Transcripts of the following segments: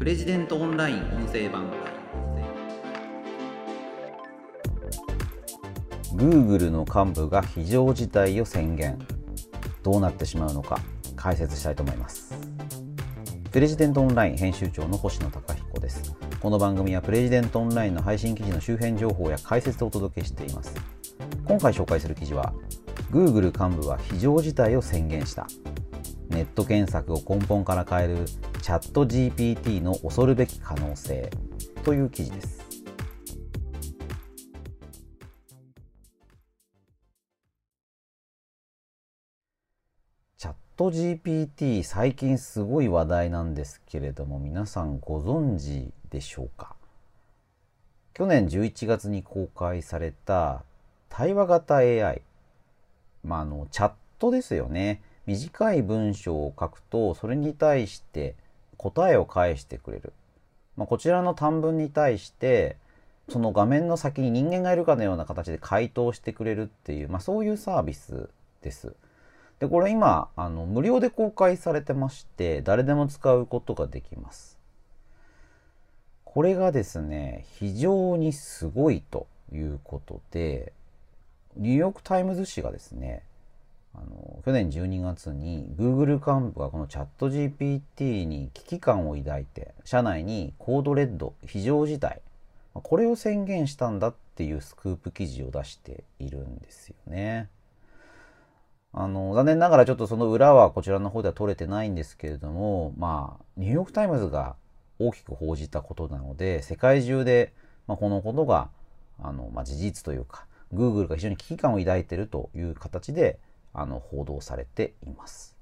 プレジデントオンライン音声版 Google の幹部が非常事態を宣言。どうなってしまうのか解説したいと思います。プレジデントオンライン編集長の星野貴彦です。この番組はプレジデントオンラインの配信記事の周辺情報や解説をお届けしています。今回紹介する記事は Google 幹部は非常事態を宣言した。ネット検索を根本から変えるチャット GPT の恐るべき可能性という記事です。チャット GPT 最近すごい話題なんですけれども皆さんご存知でしょうか？去年11月に公開された対話型 AI まああのチャットですよね。短い文章を書くとそれに対して答えを返してくれる、まあ、こちらの短文に対してその画面の先に人間がいるかのような形で回答してくれるっていう、まあ、そういうサービスです。で、これ今、あの、無料で公開されてまして、誰でも使うことができます。これがですね、非常にすごいということで、ニューヨークタイムズ紙がですね、あの去年12月に Google 幹部がこのチャット GPT に危機感を抱いて社内にコードレッド非常事態これを宣言したんだっていうスクープ記事を出しているんですよね。あの残念ながらちょっとその裏はこちらの方では取れてないんですけれどもまあニューヨーク・タイムズが大きく報じたことなので世界中で、まあ、このことがあの、まあ、事実というか Google が非常に危機感を抱いているという形であの報道されています。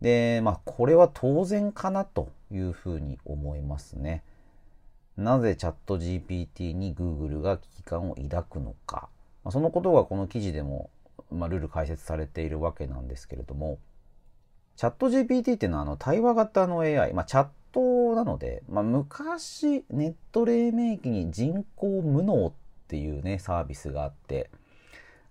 で、まあ、これは当然かなというふうに思いますね。なぜチャット GPT に Google が危機感を抱くのか。まあ、そのことがこの記事でも、まあ、ルール解説されているわけなんですけれども、チャット GPT っていうのはあの対話型の AI、まあ、チャットなので、まあ、昔ネット黎明期に人工無能っていうねサービスがあって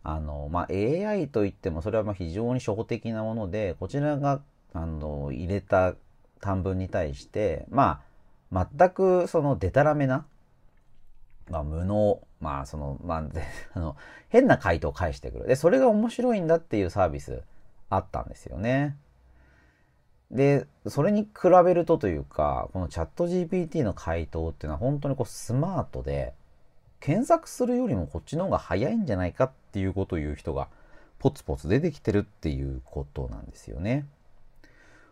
あの、まあ、AI といってもそれはま非常に初歩的なもので、こちらが、あの、入れた短文に対して、まあ、全くそのデタラメな、まあ、無能、まあ、その、まあ、あの、変な回答を返してくる。で、それが面白いんだっていうサービスあったんですよね。で、それに比べるとというか、このチャット GPT の回答っていうのは本当にこうスマートで、検索するよりもこっちの方が早いんじゃないかっていうことを言う人がポツポツ出てきてるっていうことなんですよね。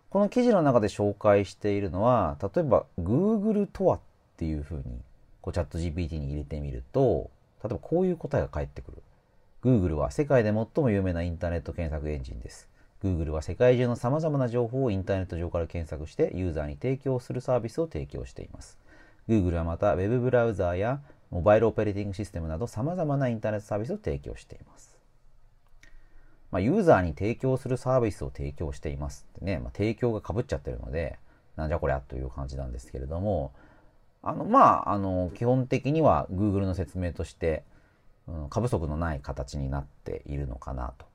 この記事の中で紹介しているのは、例えば Google とはっていうふうにこうチャット GPT に入れてみると、例えばこういう答えが返ってくる。Google は世界で最も有名なインターネット検索エンジンです。Google は世界中の様々な情報をインターネット上から検索してユーザーに提供するサービスを提供しています。Google はまた Web ブラウザーやモバイルオペレーティングシステムなど様々なインターネットサービスを提供しています。まあ、ユーザーに提供するサービスを提供していますってね、まあ、提供がかぶっちゃってるので、なんじゃこりゃという感じなんですけれども、あの、まあ、あの、基本的には Google の説明として、うん、過不足のない形になっているのかなと。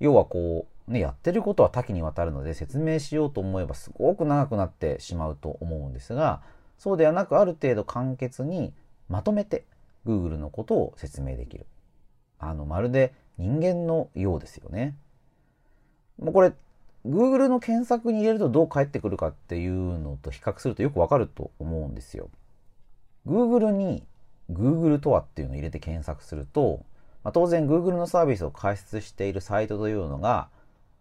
要はこう、ね、やってることは多岐にわたるので説明しようと思えばすごく長くなってしまうと思うんですが、そうではなくある程度簡潔にまとめて Google のことを説明できる。あの、まるで人間のようですよね。もうこれ、Google の検索に入れるとどう返ってくるかっていうのと比較するとよくわかると思うんですよ。Google に Google とはっていうのを入れて検索すると、まあ、当然 Google のサービスを開設しているサイトというのが、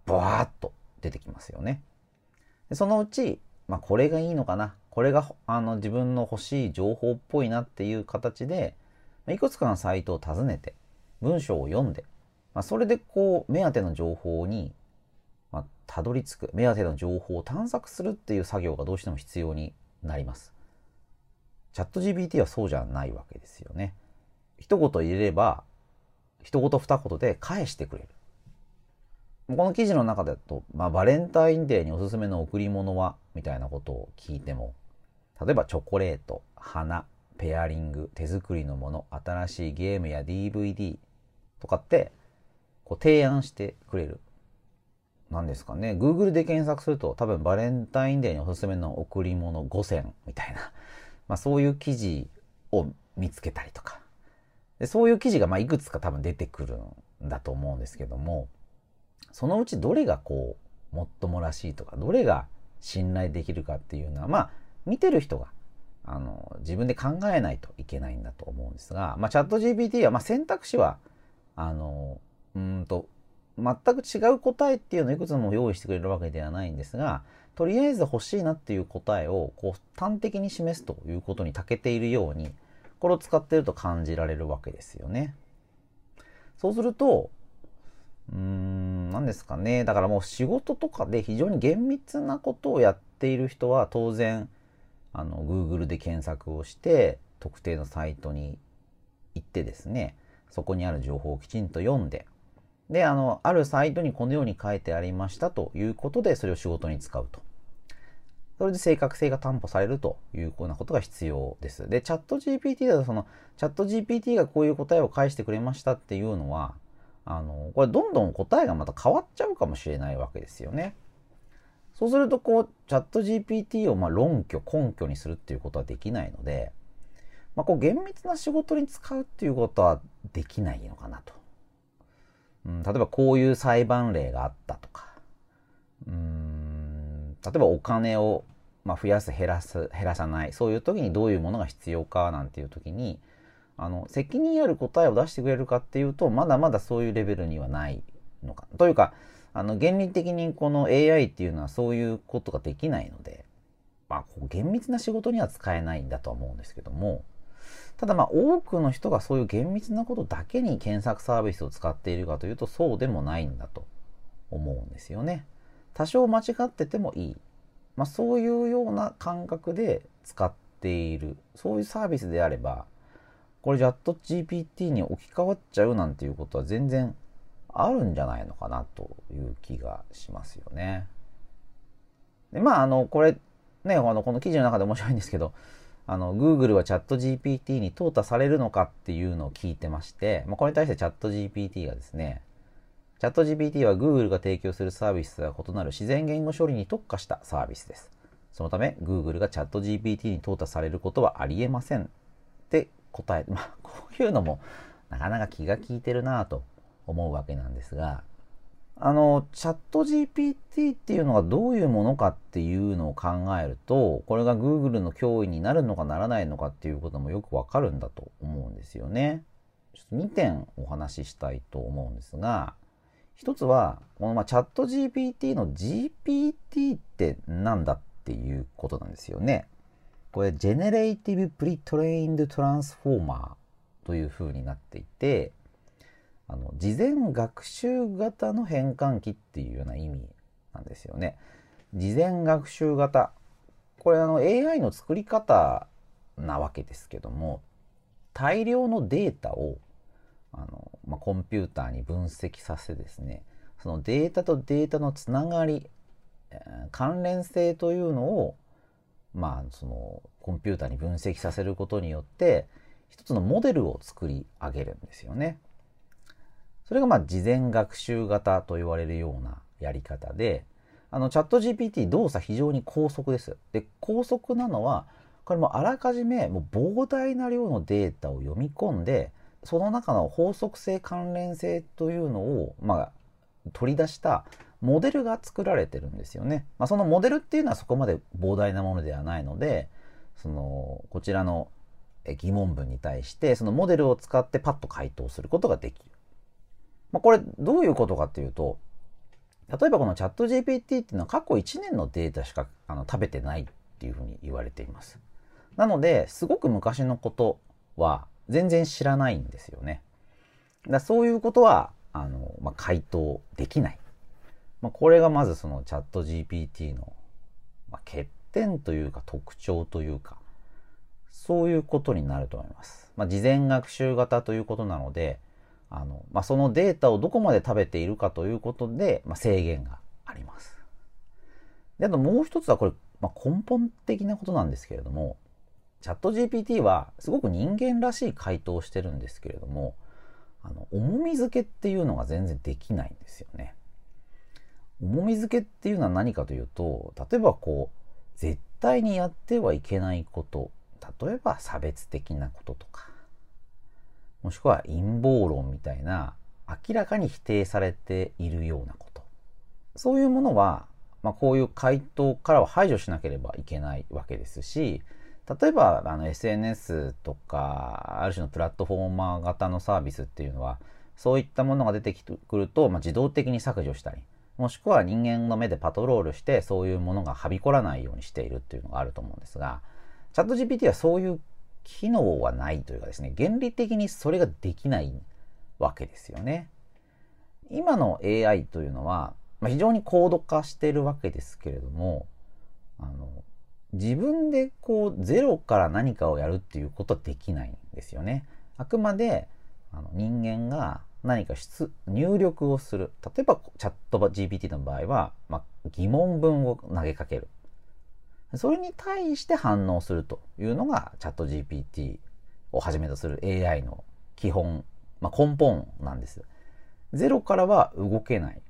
バーッと出てきますよね。でそのうち、まあ、これがいいのかなこれがあの自分の欲しい情報っぽいなっていう形で、いくつかのサイトを訪ねて、文章を読んで、まあ、それでこう、目当ての情報に、ま、たどり着く、目当ての情報を探索するっていう作業がどうしても必要になります。チャット GPT はそうじゃないわけですよね。一言入れれば、一言二言で返してくれる。この記事の中だと、まあ、バレンタインデーにおすすめの贈り物はみたいなことを聞いても、例えばチョコレート、花、ペアリング、手作りのもの、新しいゲームや DVD とかってこう提案してくれる。何ですかね。Google で検索すると多分バレンタインデーにおすすめの贈り物5選みたいな、まあ、そういう記事を見つけたりとか。でそういう記事がまいくつか多分出てくるんだと思うんですけどもそのうちどれがこうもっともらしいとかどれが信頼できるかっていうのはまあ見てる人があの自分で考えないといけないんだと思うんですが、まあ、チャット GPT はまあ選択肢はあのうんと全く違う答えっていうのをいくつも用意してくれるわけではないんですがとりあえず欲しいなっていう答えをこう端的に示すということに長けているようにこれを使ってると感じられるわけですよね。そうするとうーん何ですかねだからもう仕事とかで非常に厳密なことをやっている人は当然あの Google で検索をして特定のサイトに行ってですねそこにある情報をきちんと読んでで、あの、あるサイトにこのように書いてありましたということで、それを仕事に使うと。それで正確性が担保されるというようなことが必要です。で、チャット GPT だと、その、チャット GPT がこういう答えを返してくれましたっていうのは、あの、これどんどん答えがまた変わっちゃうかもしれないわけですよね。そうすると、こう、チャット GPT をま論拠、根拠にするっていうことはできないので、まあ、こう、厳密な仕事に使うっていうことはできないのかなと。うん、例えばこういう裁判例があったとか、うん、例えばお金を、まあ、増やす減らす減らさないそういう時にどういうものが必要かなんていう時にあの責任ある答えを出してくれるかっていうとまだまだそういうレベルにはないのかというかあの原理的にこの AI っていうのはそういうことができないので、まあ、厳密な仕事には使えないんだとは思うんですけどもただまあ多くの人がそういう厳密なことだけに検索サービスを使っているかというとそうでもないんだと思うんですよね。多少間違っててもいい。まあ、そういうような感覚で使っているそういうサービスであればこれチャット GPT に置き換わっちゃうなんていうことは全然あるんじゃないのかなという気がしますよね。でまああのこれねあのこの記事の中で面白いんですけど あの、Google はチャット GPT に淘汰されるのかっていうのを聞いてまして、まあ、これに対してチャット GPT がですね、チャット GPT は Google が提供するサービスとは異なる自然言語処理に特化したサービスです。そのため、Google がチャット GPT に淘汰されることはありえません答え、まあ、こういうのもなかなか気が利いてるなと思うわけなんですが、あの、チャット GPT っていうのがどういうものかっていうのを考えると、これが Google の脅威になるのかならないのかっていうこともよくわかるんだと思うんですよね。ちょっと2点お話ししたいと思うんですが、一つは、このまあチャット GPT の GPT って何だっていうことなんですよね。これ、Generative Pre-trained Transformer という風になっていて、あの事前学習型の変換器っていうような意味なんですよね。事前学習型。これあの AI の作り方なわけですけども、大量のデータをあの、まあ、コンピューターに分析させですね、そのデータとデータのつながり、関連性というのを、まあ、そのコンピューターに分析させることによって、一つのモデルを作り上げるんですよね。それがまあ事前学習型と言われるようなやり方で、あのチャット GPT 動作非常に高速です。で、高速なのは、これもあらかじめもう膨大な量のデータを読み込んで、その中の法則性関連性というのを、まあ、取り出したモデルが作られてるんですよね。まあ、そのモデルっていうのはそこまで膨大なものではないので、その、こちらの疑問文に対して、そのモデルを使ってパッと回答することができる。まあ、これどういうことかっていうと、例えばこのチャット GPT っていうのは過去1年のデータしかあの食べてないっていうふうに言われています。なので、すごく昔のことは全然知らないんですよね。だそういうことは、あの、まあ、回答できない。まあ、これがまずそのチャット GPT の、まあ、欠点というか特徴というか、そういうことになると思います。まあ、事前学習型ということなので、あの、まあ、そのデータをどこまで食べているかということで、まあ、制限があります。で、あともう一つはこれ、まあ、根本的なことなんですけれども、チャット GPT はすごく人間らしい回答をしてるんですけれども、あの、重み付けっていうのが全然できないんですよね。重み付けっていうのは何かというと、例えばこう、絶対にやってはいけないこと、例えば差別的なこととか、もしくは陰謀論みたいな明らかに否定されているようなこと。そういうものは、まあ、こういう回答からは排除しなければいけないわけですし、例えばあの SNS とか、ある種のプラットフォーマー型のサービスっていうのは、そういったものが出てくると、まあ、自動的に削除したり、もしくは人間の目でパトロールしてそういうものがはびこらないようにしているっていうのがあると思うんですが、チャット GPT はそういう機能はないというかですね、原理的にそれができないわけですよね。今の AI というのは、まあ、非常に高度化しているわけですけれども、あの、自分でこうゼロから何かをやるっていうことはできないんですよね。あくまであの人間が何か入力をする。例えばチャット GPT の場合は、まあ、疑問文を投げかける。それに対して反応するというのがチャット GPT をはじめとする AI の基本、まあ、根本なんです。ゼロからは動けない。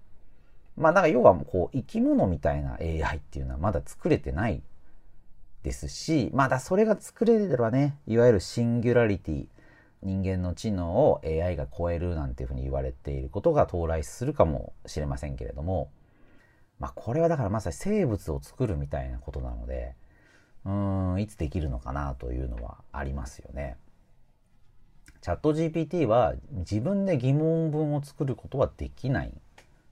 まあだから要はこう生き物みたいな AI っていうのはまだ作れてないですし、まだそれが作れればね、いわゆるシンギュラリティ、人間の知能を AI が超えるなんていうふうに言われていることが到来するかもしれませんけれども、まあこれはだからまさに生物を作るみたいなことなので、うん、いつできるのかなというのはありますよね。チャット GPT は自分で疑問文を作ることはできない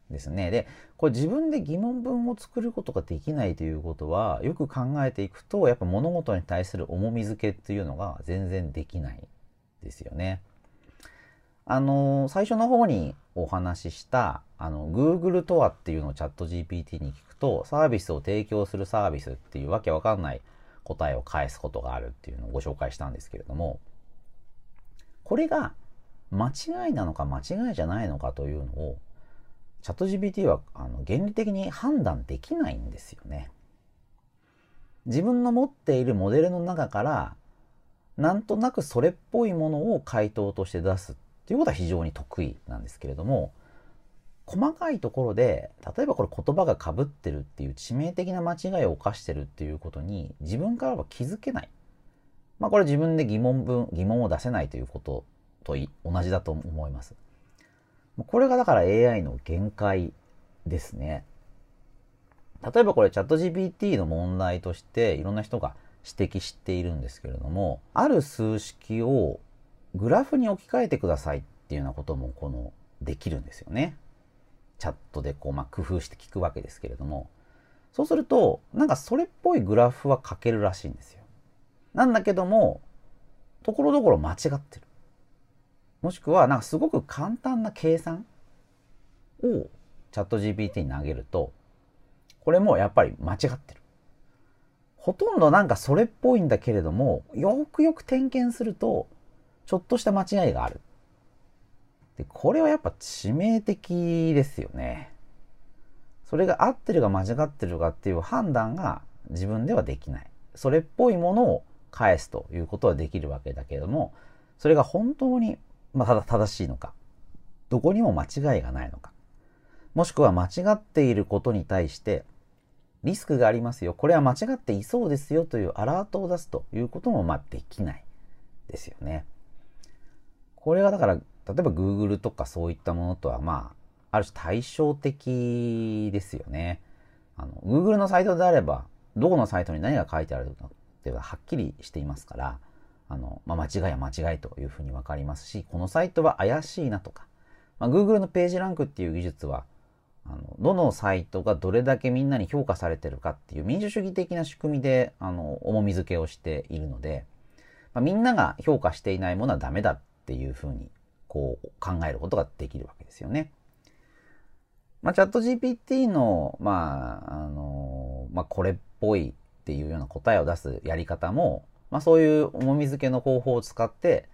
ですね。で、これ自分で疑問文を作ることができないということは、よく考えていくと、やっぱ物事に対する重み付けっていうのが全然できないですよね。あの、最初の方にお話しした、あの、Google とはっていうのをチャット GPT に聞くと、サービスを提供するサービスっていうわけわかんない答えを返すことがあるっていうのをご紹介したんですけれども、これが間違いなのか間違いじゃないのかというのをチャット GPT はあの原理的に判断できないんですよね。自分の持っているモデルの中からなんとなくそれっぽいものを回答として出すっていうことは非常に得意なんですけれども細かいところで例えばこれ言葉がかぶってるっていう致命的な間違いを犯してるっていうことに自分からは気づけない。まあこれ自分で疑問文疑問を出せないということと同じだと思います。これがだから AI の限界ですね。例えばこれチャット GPT の問題としていろんな人が指摘しているんですけれども、ある数式をグラフに置き換えてくださいっていうようなこともこのできるんですよね。チャットでこう、まあ、工夫して聞くわけですけれども、そうすると、なんかそれっぽいグラフは書けるらしいんですよ。なんだけども、ところどころ間違ってる。もしくは、なんかすごく簡単な計算をチャット GPT に投げると、これもやっぱり間違ってる。ほとんどなんかそれっぽいんだけれども、よくよく点検すると、ちょっとした間違いがある。で、これはやっぱ致命的ですよね。それが合ってるか間違ってるかっていう判断が自分ではできない。それっぽいものを返すということはできるわけだけれども、それが本当にまあ、ただ正しいのか、どこにも間違いがないのか、もしくは間違っていることに対して、リスクがありますよ。これは間違っていそうですよというアラートを出すということも、まあ、できないですよね。これはだから、例えば Google とかそういったものとは、まあ、ある種対照的ですよね。あの、Google のサイトであれば、どこのサイトに何が書いてあるのかっていうのははっきりしていますから、あの、まあ、間違いは間違いというふうにわかりますし、このサイトは怪しいなとか、まあ、Google のページランクっていう技術は、あの、どのサイトがどれだけみんなに評価されてるかっていう民主主義的な仕組みで、あの、重み付けをしているので、まあ、みんなが評価していないものはダメだっていうふうに、こう、考えることができるわけですよね。まあ、チャット GPT の、まあ、あの、まあ、これっぽいっていうような答えを出すやり方も、まあ、そういう重み付けの方法を使って、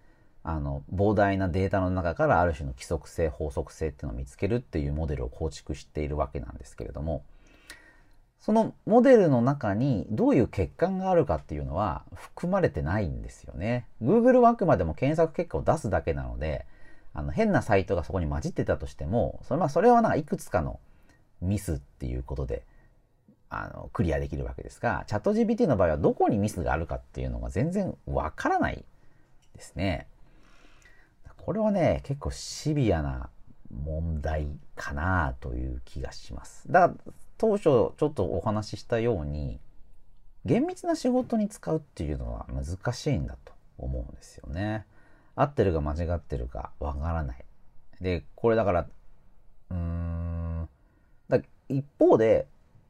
あの、膨大なデータの中からある種の規則性、法則性っていうのを見つけるっていうモデルを構築しているわけなんですけれども、そのモデルの中にどういう欠陥があるかっていうのは含まれてないんですよね。Google はあくまでも検索結果を出すだけなので、あの変なサイトがそこに混じってたとしても、それまあそれはなんかいくつかのミスっていうことで、あの、クリアできるわけですが、チャット GPT の場合はどこにミスがあるかっていうのが全然わからないですね。これはね、結構シビアな問題かなという気がします。だから、当初ちょっとお話ししたように、厳密な仕事に使うっていうのは難しいんだと思うんですよね。合ってるか間違ってるかわからない。で、これだから、うーん、だ一方で、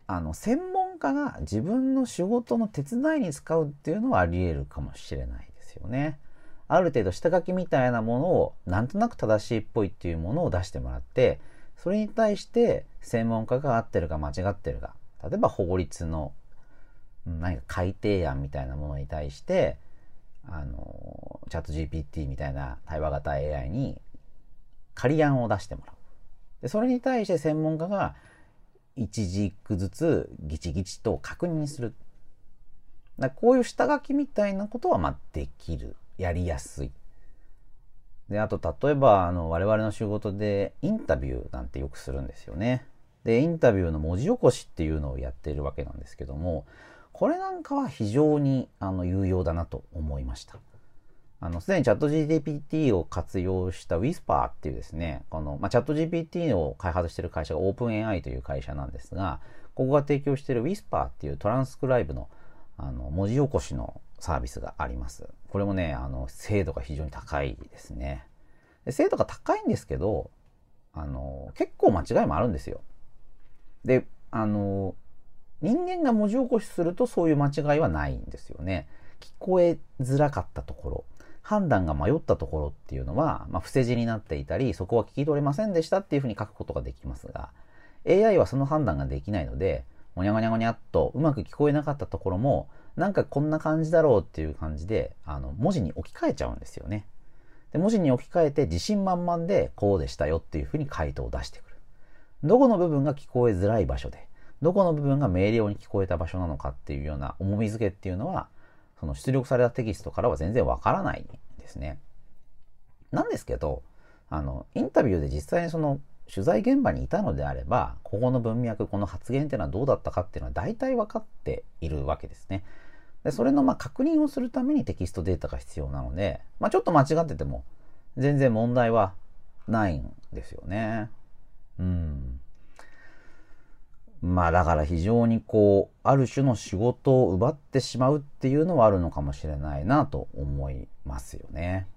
あの、専門家が自分の仕事の手伝いに使うっていうのはあり得るかもしれないですよね。ある程度下書きみたいなものをなんとなく正しいっぽいっていうものを出してもらって、それに対して専門家が合ってるか間違ってるか、例えば法律の何か改定案みたいなものに対して、あの、チャット GPT みたいな対話型 AI に仮案を出してもらう。でそれに対して専門家が一軸ずつギチギチと確認する。だこういう下書きみたいなことはまあできる。やりやすい。で、あと例えばあの我々の仕事でインタビューなんてよくするんですよね。で、インタビューの文字起こしっていうのをやっているわけなんですけども、これなんかは非常にあの有用だなと思いました。あの、すでにチャット GPT を活用した Whisper っていうですね、この、まあ、チャット GPT を開発している会社が OpenAI という会社なんですが、ここが提供している Whisper っていうトランスクライブのあの文字起こしのサービスがあります。これもね、あの、精度が非常に高いですね。で精度が高いんですけど、あの、結構間違いもあるんですよ。で、あの、人間が文字起こしするとそういう間違いはないんですよね。聞こえづらかったところ、判断が迷ったところっていうのは、まあ、伏せ字になっていたり、そこは聞き取れませんでしたっていうふうに書くことができますが、AI はその判断ができないので、ごにゃごにゃごにゃっとうまく聞こえなかったところも、なんかこんな感じだろうっていう感じで、あの、文字に置き換えちゃうんですよね。で、文字に置き換えて自信満々でこうでしたよっていうふうに回答を出してくる。どこの部分が聞こえづらい場所で、どこの部分が明瞭に聞こえた場所なのかっていうような重み付けっていうのは、その出力されたテキストからは全然わからないんですね。なんですけど、あの、インタビューで実際にその取材現場にいたのであれば、ここの文脈、この発言っていうのはどうだったかっていうのは大体分かっているわけですね。で、それのま確認をするためにテキストデータが必要なので、まあちょっと間違ってても全然問題はないんですよね。うん。まあだから非常にこう、ある種の仕事を奪ってしまうっていうのはあるのかもしれないなと思いますよね。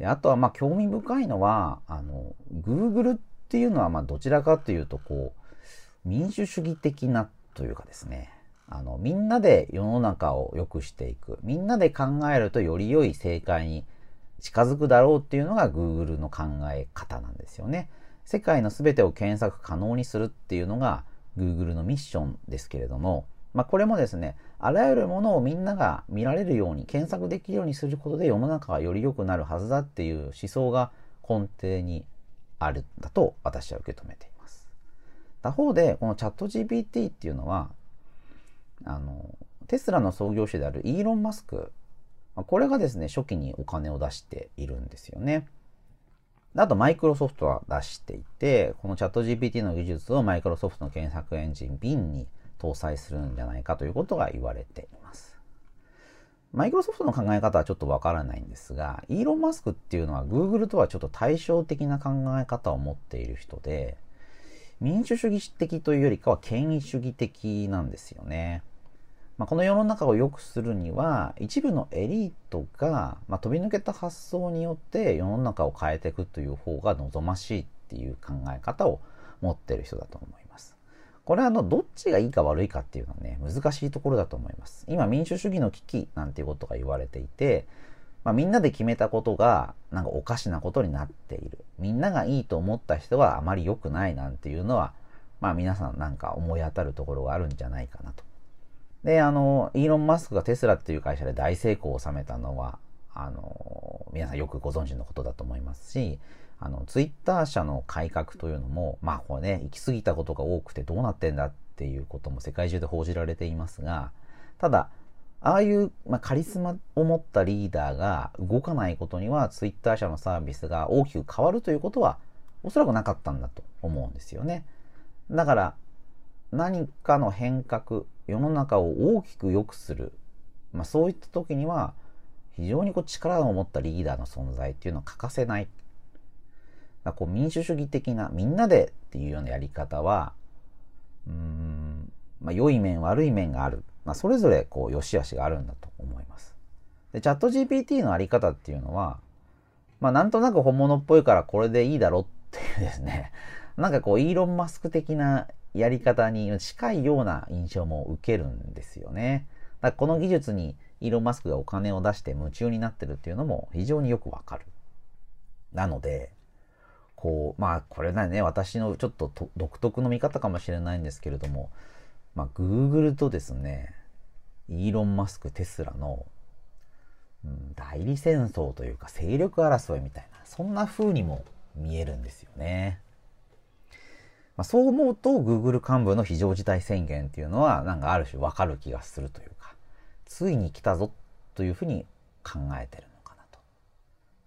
で、あとはま興味深いのは、あの、Google っていうのはまどちらかというとこう、民主主義的なというかですね、あの、みんなで世の中を良くしていく、みんなで考えるとより良い正解に近づくだろうっていうのが Google の考え方なんですよね。世界の全てを検索可能にするっていうのが Google のミッションですけれども、まあ、これもですね、あらゆるものをみんなが見られるように、検索できるようにすることで世の中はより良くなるはずだっていう思想が根底にあるんだと私は受け止めています。他方で、このチャット GPT っていうのは、あの、テスラの創業者であるイーロン・マスク、これがですね、初期にお金を出しているんですよね。あと、マイクロソフトは出していて、このチャット GPT の技術をマイクロソフトの検索エンジン BIN に搭載するんじゃないかということが言われています。マイクロソフトの考え方はちょっとわからないんですが、イーロン・マスクっていうのは Google とはちょっと対照的な考え方を持っている人で、民主主義的というよりかは権威主義的なんですよね。まあ、この世の中を良くするには一部のエリートが、まあ、飛び抜けた発想によって世の中を変えていくという方が望ましいっていう考え方を持ってる人だと思います。これはあのどっちがいいか悪いかっていうのはね難しいところだと思います。今民主主義の危機なんていうことが言われていて、まあ、みんなで決めたことがなんかおかしなことになっている。みんながいいと思った人はあまり良くないなんていうのはまあ皆さんなんか思い当たるところがあるんじゃないかなとで、あの、イーロン・マスクがテスラっていう会社で大成功を収めたのは、あの、皆さんよくご存知のことだと思いますし、あの、ツイッター社の改革というのも、まあこれね、行き過ぎたことが多くてどうなってんだっていうことも世界中で報じられていますが、ただ、ああいう、まあ、カリスマを持ったリーダーが動かないことには、ツイッター社のサービスが大きく変わるということはおそらくなかったんだと思うんですよね。だから何かの変革、世の中を大きく良くする、まあ、そういった時には非常にこう力を持ったリーダーの存在っていうのは欠かせない。だこう民主主義的なみんなでっていうようなやり方は、うん、まあ、良い面悪い面がある。まあ、それぞれこう良し悪しがあるんだと思います。で、チャット GPT のあり方っていうのは、まあ、なんとなく本物っぽいからこれでいいだろっていうですね、なんかこう、イーロン・マスク的なやり方に近いような印象も受けるんですよね。だこの技術にイーロン・マスクがお金を出して夢中になってるっていうのも非常によくわかる。なので、こう、まあこれだね、私のちょっと独特の見方かもしれないんですけれども、まあ Google とですね、イーロン・マスク、テスラの、うん、代理戦争というか勢力争いみたいな、そんな風にも見えるんですよね。まあ、そう思うと Google 幹部の非常事態宣言っていうのはなんかある種わかる気がするというか、ついに来たぞというふうに考えてるのかなと。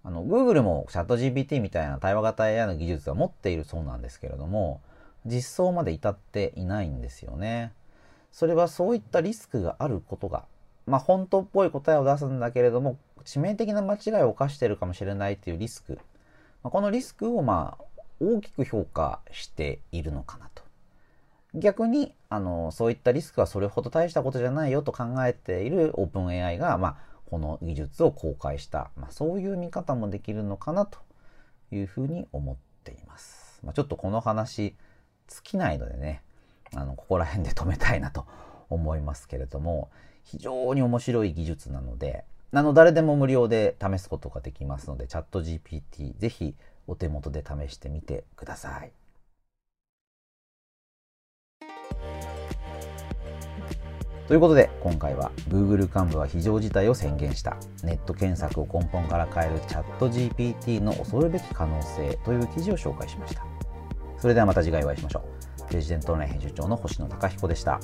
あの、Google もチャット GPT みたいな対話型 AI の技術は持っているそうなんですけれども、実装まで至っていないんですよね。それはそういったリスクがあることが、まあ本当っぽい答えを出すんだけれども、致命的な間違いを犯しているかもしれないというリスク。まあ、このリスクをまあ大きく評価しているのかなと。逆に、あの、そういったリスクはそれほど大したことじゃないよと考えているオープン AI が、まあ、この技術を公開した、まあ、そういう見方もできるのかなというふうに思っています。まあ、ちょっとこの話尽きないのでね、あの、ここら辺で止めたいなと思いますけれども、非常に面白い技術なので、あの、誰でも無料で試すことができますので、チャット GPT、ぜひお手元で試してみてください。ということで今回は Google 幹部は非常事態を宣言したネット検索を根本から変えるチャット GPT の恐るべき可能性という記事を紹介しました。それではまた次回お会いしましょう。レジデントオンライン編集長の星野貴彦でした。